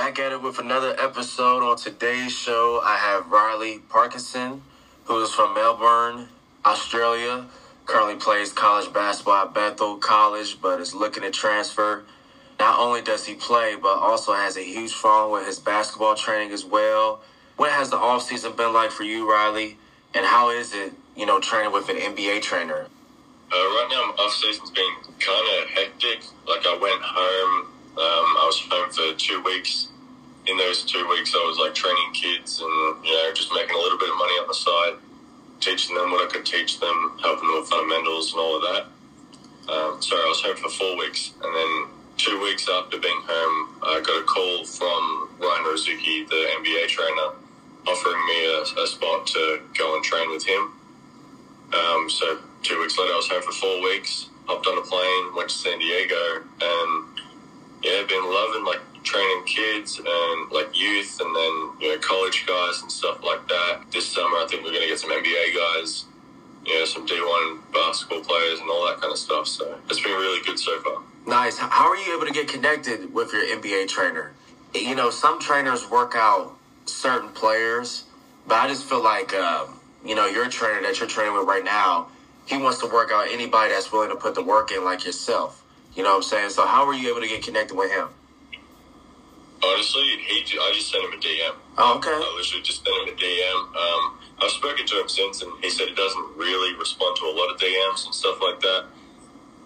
Back at it with another episode. On today's show, I have Riley Parkinson, who is from Melbourne, Australia. Currently plays college basketball at Bethel College, but is looking to transfer. Not only does he play, but also has a huge following with his basketball training as well. What has the offseason been like for you, Riley? And how is it, you know, training with an NBA trainer? Uh, right now, my off season's been kind of hectic. Like I went home, um, I was home for two weeks. In those two weeks, I was like training kids and you know just making a little bit of money on the side, teaching them what I could teach them, helping them with fundamentals and all of that. Um, so I was home for four weeks, and then two weeks after being home, I got a call from Ryan Razooky, the NBA trainer, offering me a, a spot to go and train with him. Um, so two weeks later, I was home for four weeks. Hopped on a plane, went to San Diego, and yeah, been loving like training kids and like youth, and then you know college guys and stuff like that. This summer, I think we're going to get some NBA guys, you know, some D1 basketball players and all that kind of stuff. So it's been really good so far. Nice. How are you able to get connected with your NBA trainer? You know, some trainers work out certain players, but I just feel like, um, you know, your trainer that you're training with right now, he wants to work out anybody that's willing to put the work in, like yourself. You know what I'm saying? So, how were you able to get connected with him? Honestly, he I just sent him a DM. Oh, okay. I literally just sent him a DM. Um, I've spoken to him since, and he said he doesn't really respond to a lot of DMs and stuff like that.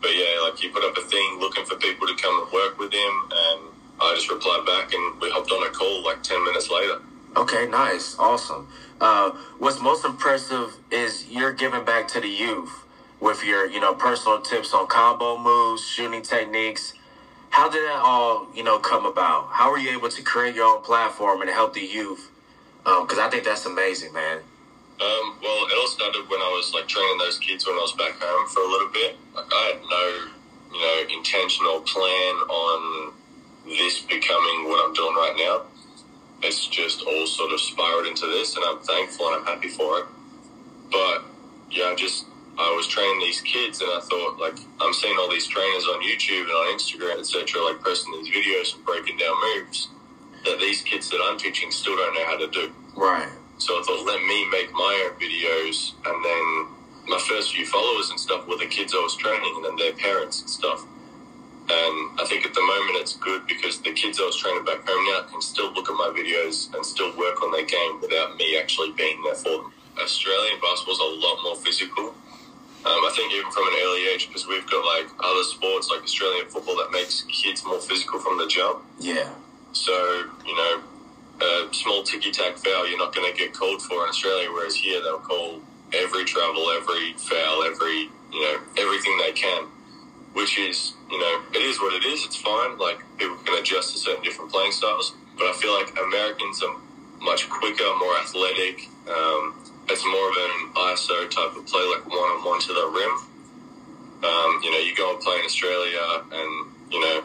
But yeah, like he put up a thing looking for people to come and work with him, and I just replied back, and we hopped on a call like ten minutes later. Okay, nice, awesome. Uh, what's most impressive is you're giving back to the youth with your, you know, personal tips on combo moves, shooting techniques. How did that all, you know, come about? How were you able to create your own platform and help the youth? Because I think that's amazing, man. Um, well, it all started when I was like training those kids when I was back home for a little bit. Like I had no, you know, intentional plan on this becoming what I'm doing right now. It's just all sort of spiraled into this, and I'm thankful and I'm happy for it. But yeah, I just I was training these kids, and I thought like I'm seeing all these trainers on YouTube and on Instagram, etc., like posting these videos and breaking down moves that these kids that I'm teaching still don't know how to do. Right. So I thought, let me make my own videos, and then my first few followers and stuff were the kids I was training, and then their parents and stuff. And I think at the moment it's good because the kids I was training back home now can still look at my videos and still work on their game without me actually being there for them. Australian basketball is a lot more physical. Um, I think even from an early age because we've got like other sports like Australian football that makes kids more physical from the jump. Yeah. So you know, a small ticky tack foul you're not going to get called for in Australia, whereas here they'll call every travel, every foul, every you know everything they can, which is you know it is what it is. It's fine. Like people can adjust to certain different playing styles, but I feel like Americans are much quicker, more athletic. Um, it's more of an ISO type of play, like one on one to the rim. Um, you know, you go and play in Australia, and you know,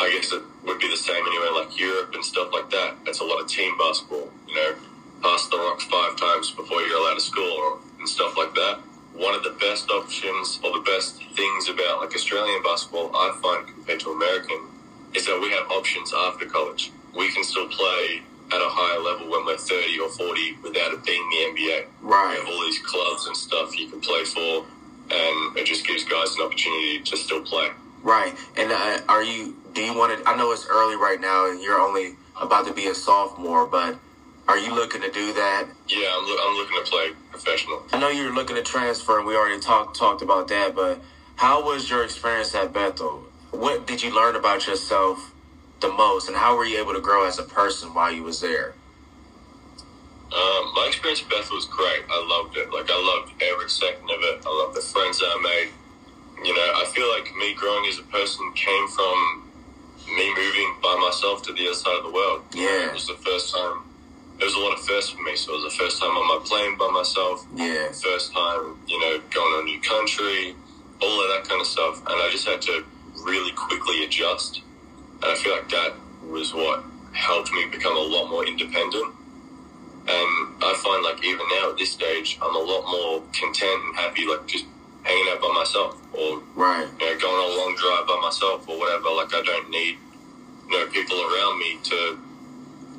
I guess it would be the same anywhere like Europe and stuff like that. It's a lot of team basketball. You know, pass the rock five times before you're allowed to score and stuff like that. One of the best options or the best things about like Australian basketball, I find compared to American, is that we have options after college. We can still play at a higher level when we're 30 or 40 without it being the NBA. Right. We have all these clubs and stuff you can play for, and it just gives guys an opportunity to still play. Right. And uh, are you? Do you want to? I know it's early right now, and you're only about to be a sophomore, but are you looking to do that? Yeah, I'm, lo- I'm looking to play professional. I know you're looking to transfer, and we already talked talked about that. But how was your experience at Bethel? What did you learn about yourself the most, and how were you able to grow as a person while you was there? Um, my experience at Bethel was great. I loved it. Like I loved every second of it. I loved the friends that I made. You know, I feel like me growing as a person came from me moving by myself to the other side of the world. Yeah. It was the first time. It was a lot of firsts for me. So it was the first time on my plane by myself. Yeah. First time, you know, going to a new country, all of that kind of stuff. And I just had to really quickly adjust. And I feel like that was what helped me become a lot more independent. And I find like even now at this stage, I'm a lot more content and happy, like just hanging out by myself or Right. you know, going on a long drive by myself or whatever. Like I don't need you know people around me to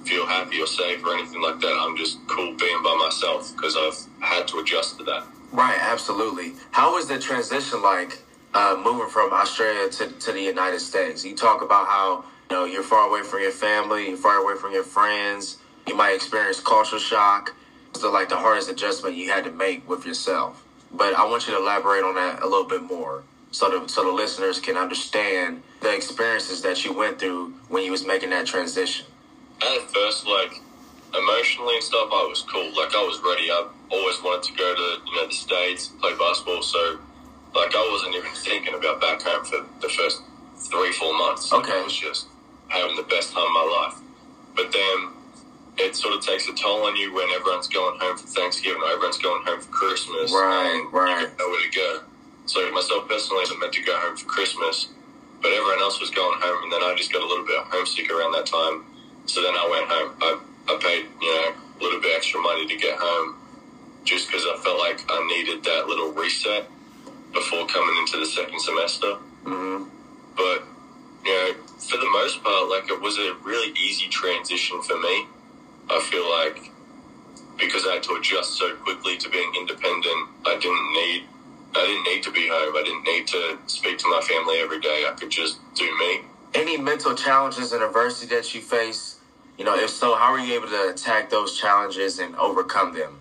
feel happy or safe or anything like that. I'm just cool being by myself because I've had to adjust to that. Right, absolutely. How was the transition like uh, moving from Australia to, to the United States? You talk about how you know you're far away from your family, you're far away from your friends. You might experience cultural shock. So, like the hardest adjustment you had to make with yourself. But I want you to elaborate on that a little bit more, so the so the listeners can understand the experiences that you went through when you was making that transition. At first, like emotionally and stuff, I was cool. Like I was ready. I always wanted to go to you know the states, play basketball. So like I wasn't even thinking about back home for the first three four months. Okay. I was just having the best time of my life. But then it sort of takes a toll on you when everyone's going home for Thanksgiving or everyone's going home for Christmas. Right, right. You don't know where to go. So myself personally, I meant to go home for Christmas, but everyone else was going home, and then I just got a little bit homesick around that time. So then I went home. I, I paid, you know, a little bit extra money to get home just because I felt like I needed that little reset before coming into the second semester. hmm But, you know, for the most part, like it was a really easy transition for me. I feel like because I had to adjust so quickly to being independent, I didn't need I didn't need to be home. I didn't need to speak to my family every day. I could just do me. Any mental challenges and adversity that you face? You know, if so, how are you able to attack those challenges and overcome them?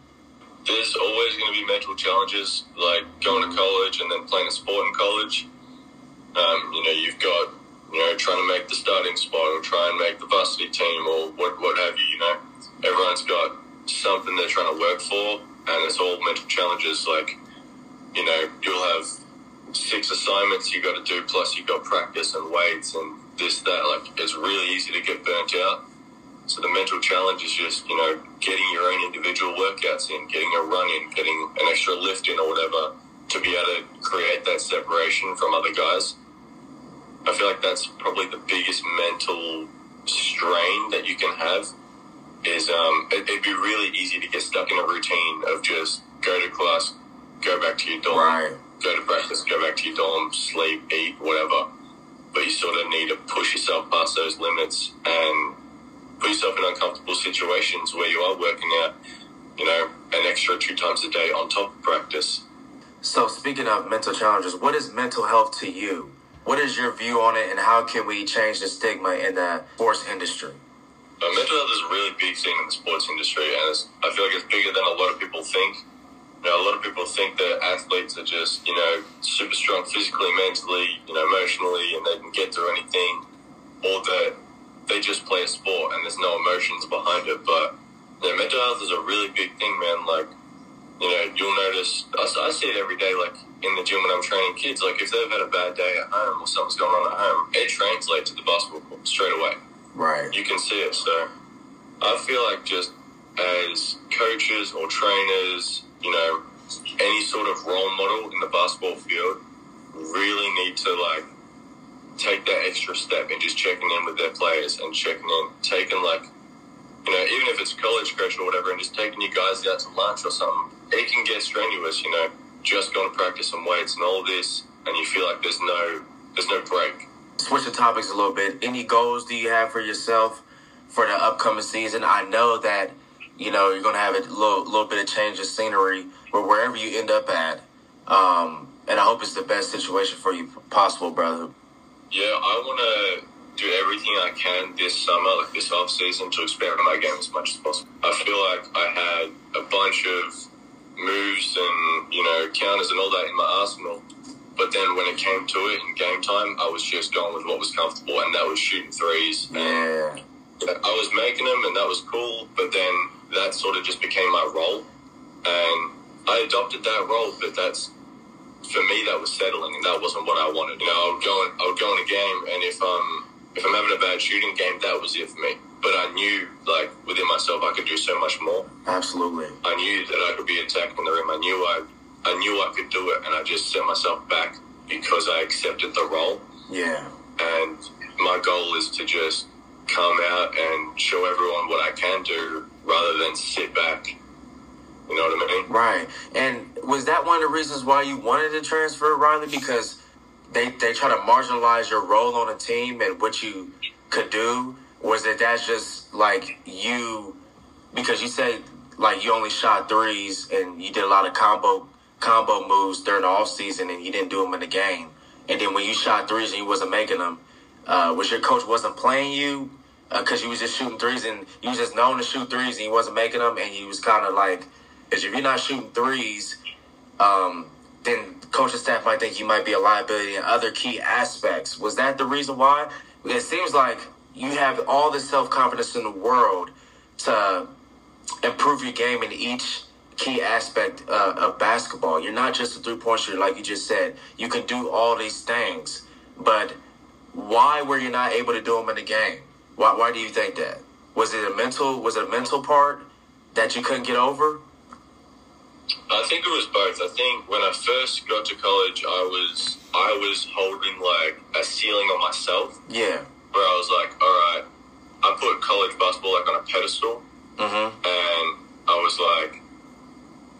There's always going to be mental challenges, like going to college and then playing a sport in college. Um, you know, you've got, you know, trying to make the starting spot or try and make the varsity team or what, what have you, you know. Everyone's got something they're trying to work for, and it's all mental challenges. Like, you know, you'll have six assignments you got to do, plus you've got practice and weights and this, that. Like, it's really easy to get burnt out. So the mental challenge is just, you know, getting your own individual workouts in, getting a run in, getting an extra lift in or whatever to be able to create that separation from other guys. I feel like that's probably the biggest mental strain that you can have is um, it, it'd be really easy to get stuck in a routine of just go to class, go back to your dorm, Right. go to practice, go back to your dorm, sleep, eat, whatever. But you sort of need to push yourself past those limits and put yourself in uncomfortable situations where you are working out, you know, an extra two times a day on top of practice. So, speaking of mental challenges, what is mental health to you? What is your view on it, and how can we change the stigma in the sports industry? Uh, mental health is a really big thing in the sports industry, and it's, I feel like it's bigger than a lot of people think. You know, a lot of people think that athletes are just, you know, super strong physically, mentally, you know, emotionally, and they can get through anything, or that they just play a sport and there's no emotions behind it. But you know, mental health is a really big thing, man. Like, you know, you'll notice, I, I see it every day, like in the gym when I'm training kids, like if they've had a bad day at home or something's going on at home, it translates to the basketball court straight away Right. you can see it. So I feel like just as coaches or trainers, you know, any sort of role model in the basketball field really need to like take that extra step and just checking in with their players and checking in, taking like, you know, even if it's college coach or whatever, and just taking you guys out to lunch or something, it can get strenuous, you know, just going to practice some weights and all this, and you feel like there's no, there's no break. Switching topics a little bit. Any goals do you have for yourself for the upcoming season? I know that you know you're gonna have a little little bit of change of scenery, but wherever you end up at, um, and I hope it's the best situation for you possible, brother. Yeah, I want to do everything I can this summer, like this off season, to expand my game as much as possible. I feel like I had a bunch of moves and you know counters and all that in my arsenal, but then when it came to it in game time, I was just going with what was comfortable, and that was shooting threes. Yeah. And I was making them, and that was cool. But then that sort of just became my role, and I adopted that role. But that's for me that was settling and that wasn't what I wanted. You know, I would go in, I would go in a game and if I'm if I'm having a bad shooting game, that was it for me. But I knew like within myself I could do so much more. Absolutely. I knew that I could be attacking the rim. I knew I I knew I could do it and I just set myself back because I accepted the role. Yeah. And my goal is to just come out and show everyone what I can do rather than sit back. You know what I mean? Right. And was that one of the reasons why you wanted to transfer, Riley? Because they they try to marginalize your role on a team and what you could do. Was it that's just like you because you said like you only shot threes and you did a lot of combo combo moves during the off season and you didn't do them in the game. And then when you shot threes and you wasn't making them, uh, was your coach wasn't playing you because uh, you was just shooting threes and you was just known to shoot threes and he wasn't making them and he was kind of like, because if you're not shooting threes, um, then coaching staff might think you might be a liability in other key aspects. Was that the reason why? It seems like you have all the self confidence in the world to improve your game in each key aspect uh, of basketball. You're not just a three point shooter, like you just said. You can do all these things, but why were you not able to do them in the game? Why, why do you think that? Was it a mental? Was it a mental part that you couldn't get over? I think it was both. I think when I first got to college, I was I was holding like a ceiling on myself. Yeah. Where I was like, all right, I put college basketball like on a pedestal, mm-hmm. and I was like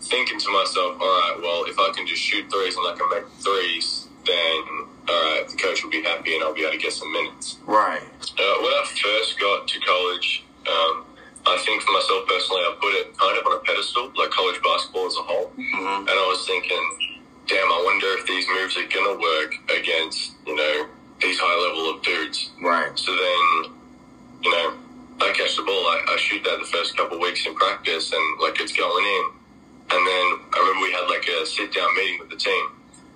thinking to myself, all right, well, if I can just shoot threes and I can make threes, then all right, the coach will be happy and I'll be able to get some minutes. Right. Uh, when I first got to college, I think for myself personally, I put it kind of on a pedestal, like college basketball as a whole. Mm-hmm. And I was thinking, damn, I wonder if these moves are going to work against, you know, these high level of dudes. Right. So then, you know, I catch the ball, I, I shoot that the first couple of weeks in practice, and like it's going in. And then I remember we had like a sit down meeting with the team,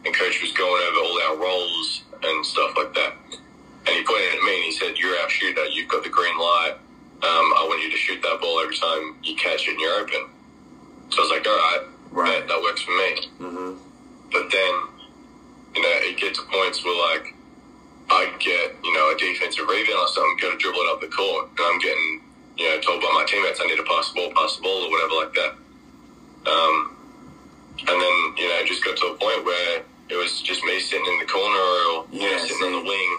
and coach was going over all our roles and stuff like that. And he pointed at me and he said, You're our shooter, you've got the green light um, I want you to shoot that ball every time you catch it and you're open. So I was like, all right, right. that, that works for me. Mm-hmm. But then, you know, it gets to points where like I get, you know, a defensive rebound or something, got to dribble it up the court, and I'm getting, you know, told by my teammates I need to pass the ball, pass the ball, or whatever like that. Um, and then, you know, it just got to a point where it was just me sitting in the corner or yeah, you know, sitting see. on the wing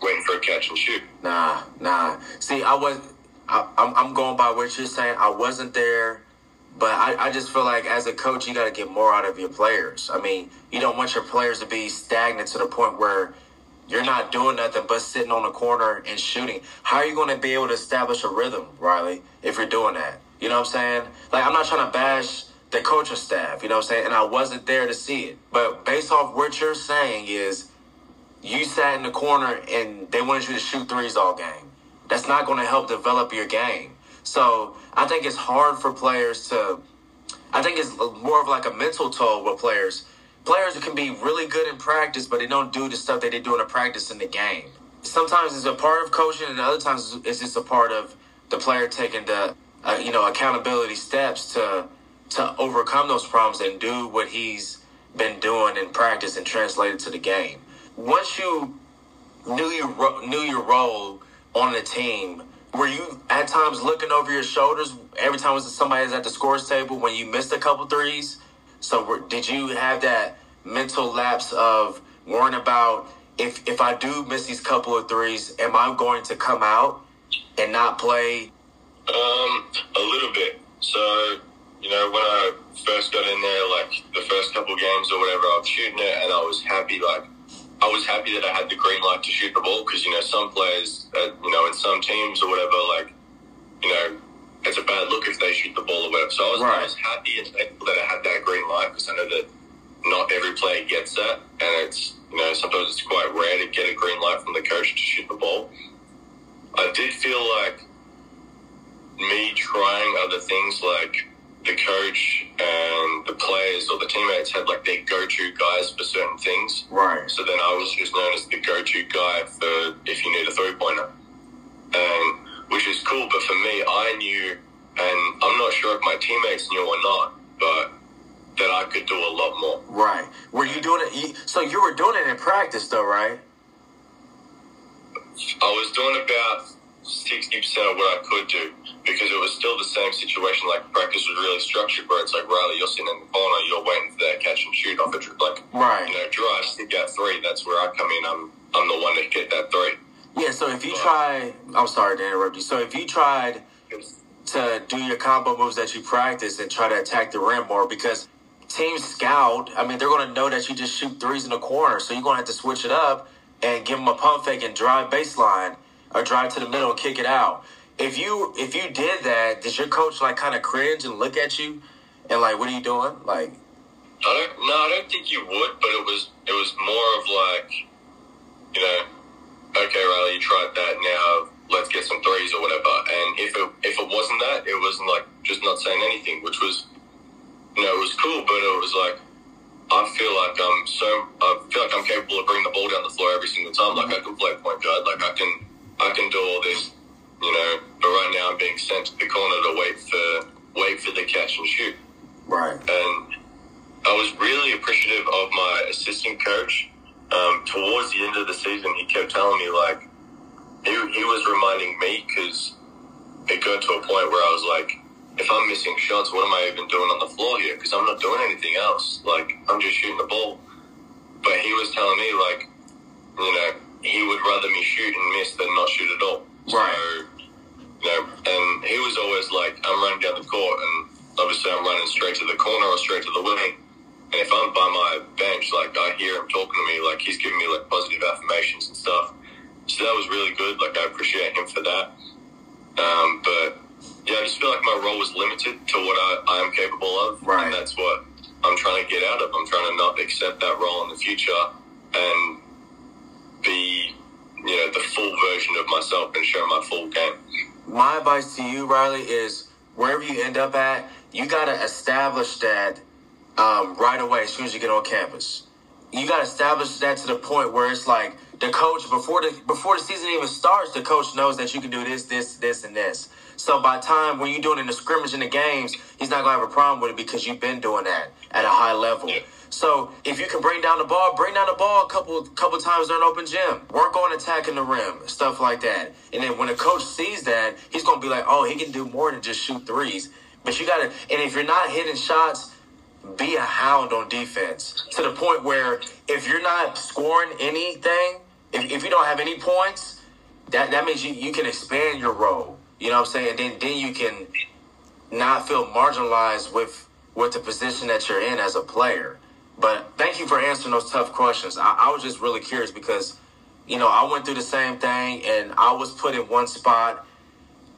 waiting for a catch and shoot. Nah, nah. See, I was I, am I'm going by what you're saying. I wasn't there, but I, I just feel like as a coach, you got to get more out of your players. I mean, you don't want your players to be stagnant to the point where you're not doing nothing but sitting on the corner and shooting. How are you going to be able to establish a rhythm, Riley, if you're doing that? You know what I'm saying? Like, I'm not trying to bash the coaching staff, you know what I'm saying? And I wasn't there to see it. But based off what you're saying is you sat in the corner and they wanted you to shoot threes all game that's not going to help develop your game. So I think it's hard for players to. I think it's more of like a mental toll with players. Players can be really good in practice, but they don't do the stuff that they do in the practice in the game. Sometimes it's a part of coaching, and other times it's just a part of the player taking the uh, you know accountability steps to to overcome those problems and do what he's been doing in practice and translate it to the game. Once you knew your knew your role on the team, were you at times looking over your shoulders every time somebody was at the scores table when you missed a couple threes? So did you have that mental lapse of worrying about if if I do miss these couple of threes, am I going to come out and not play? Um, a little bit. So you know, when I first got in there, like the first couple games or whatever, I was shooting it and I was happy, like I was happy that I had the green light to shoot the ball because you know some players, uh, you know, in some teams or whatever, like you know, it's a bad look if they shoot the ball or whatever. So I was, right. I was happy and thankful that I had that green light because I know that not every player gets that, and it's you know sometimes it's quite rare to get a green light from the coach to shoot the ball. I did feel like me trying other things like the coach and the players or the teammates had like their go-to guys for certain things. Right. So then I was just known as the go-to guy for if you need a three-pointer, and which is cool. But for me, I knew, and I'm not sure if my teammates knew or not, but that I could do a lot more. Right. Were you doing it? So you were doing it in practice, though, right? I was doing about sixty percent of what I could do because it was still the same situation. Like practice was really structured, where it's like Riley, you're sitting in the corner, you're waiting for that catch and shoot off a like right. you know drive, stick out three. That's where I come in. I'm I'm the one to get that three. Yeah. So if you but, try, I'm sorry to interrupt you. So if you tried to do your combo moves that you practice and try to attack the rim more because teams scout. I mean, they're going to know that you just shoot threes in the corner, so you're going to have to switch it up and give them a pump fake and drive baseline or drive to the middle and kick it out if you if you did that, did your coach like kind of cringe and look at you and like, what are you doing? Like, I don't. No, I don't think you would. But it was. It was more of like, you know, okay, Riley, you tried that. Now let's get some threes or whatever. And if it if it wasn't that, it wasn't like just not saying anything, which was, you know, it was cool. But it was like, I feel like I'm so. I feel like I'm capable of bringing the ball down the floor every single time. Like I can play point guard. Like I can. I can do all this. You know. But right now I'm being sent to the corner to wait for wait for the catch and shoot. right, And I was really appreciative of my assistant coach. Um, towards the end of the season, he kept telling me like he, he was reminding me because it got to a point where I was like, if I'm missing shots, what am I even doing on the floor here? Because I'm not doing anything else. Like I'm just shooting the ball. But he was telling me like, you know, he would rather me shoot and miss than not shoot at all. Right. So, you know, and he was always like, I'm running down the court, and obviously I'm running straight to the corner or straight to the wing. And if I'm by my bench, like I hear him talking to me, like he's giving me like positive affirmations and stuff. So that was really good. Like I appreciate him for that. Um, but yeah, I just feel like my role was limited to what I, I am capable of, Right. and that's what I'm trying to get out of. I'm trying to not accept that role in the future and be, you know, the full version of myself and show my full game. my advice to you, Riley, is wherever you end up at, you got to establish that um, right away as soon as you get on campus. You got to establish that to the point where it's like the coach before the before the season even starts, the coach knows that you can do this, this, this, and this. So by the time when you're doing it in the scrimmage in the games, he's not gonna have a problem with it because you've been doing that at a high level. Yeah. So if you can bring down the ball, bring down the ball a couple couple times during open gym. Work on attacking the rim, stuff like that. And then when the coach sees that, he's gonna be like, oh, he can do more than just shoot threes. But you gotta, and if you're not hitting shots, be a hound on defense to the point where if you're not scoring anything, if, if you don't have any points, that that means you, you can expand your role. You know what I'm saying? Then then you can not feel marginalized with with the position that you're in as a player. But thank you for answering those tough questions. I, I was just really curious because, you know, I went through the same thing and I was put in one spot.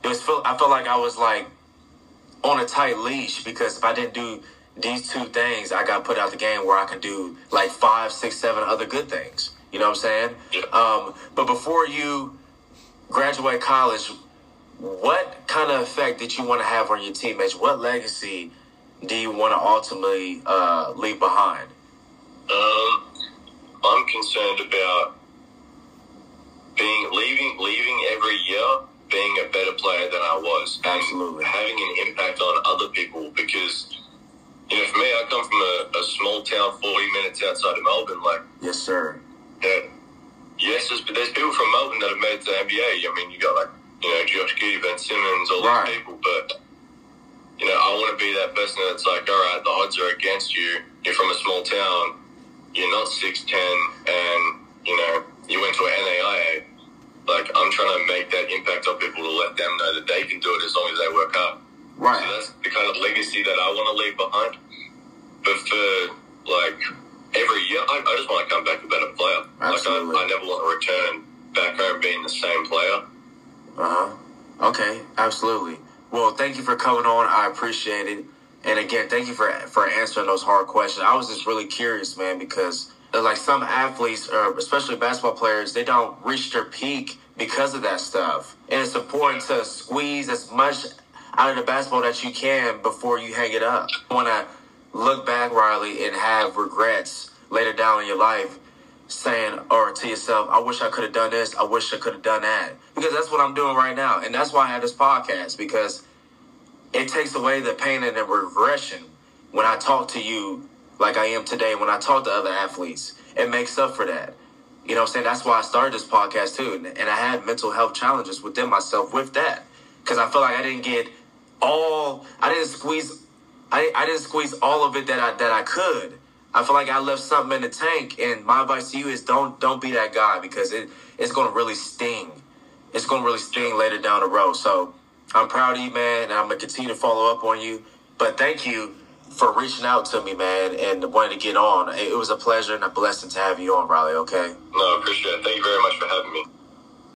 It was feel I felt like I was like on a tight leash because if I didn't do these two things, I got put out the game where I can do like five, six, seven other good things. You know what I'm saying? Um, but before you graduate college, what kind of effect did you want to have on your teammates? What legacy do you want to ultimately uh, leave behind? Um, I'm concerned about being leaving leaving every year being a better player than I was, Absolutely. having an impact on other people. Because you know, for me, I come from a, a small town, 40 minutes outside of Melbourne. Like, Yes, sir. that, yes, there's, there's people from Melbourne that have made it to the NBA. I mean, you got like you know Josh Giddey, Ben Simmons, all Right. these people, but. You know, I want to be that person that's like, all right, the odds are against you. You're from a small town you're not 6'10 and, you know, you went to an NAIA. Like, I'm trying to make that impact on people to let them know that they can do it as long as they work hard. Right. So that's the kind of legacy that I want to leave behind. But for, like, every year, I, I just want to come back a better player. Absolutely. Like, I, I never want to return back home being the same player. Uh. Okay, absolutely. Well, thank you for coming on. I appreciate it. And again, thank you for for answering those hard questions. I was just really curious, man, because uh, like some athletes, or especially basketball players, they don't reach their peak because of that stuff. And it's important to squeeze as much out of the basketball that you can before you hang it up. Want to look back, Riley, and have regrets later down in your life saying or to yourself, I wish I could have done this, I wish I could have done that. Because that's what I'm doing right now. And that's why I have this podcast, because it takes away the pain and the regression when I talk to you like I am today, when I talk to other athletes. It makes up for that. You know what I'm saying? That's why I started this podcast too. And, and I had mental health challenges within myself with that. Because I feel like I didn't get all I didn't squeeze I, I didn't squeeze all of it that I that I could. I feel like I left something in the tank, and my advice to you is don't don't be that guy because it it's to really sting. It's to really sting later down the road. So I'm proud of you, man, and I'm gonna continue to follow up on you. But thank you for reaching out to me, man, and wanting to get on. It was a pleasure and a blessing to have you on, Riley. Okay. No, appreciate it. Thank you very much for having me.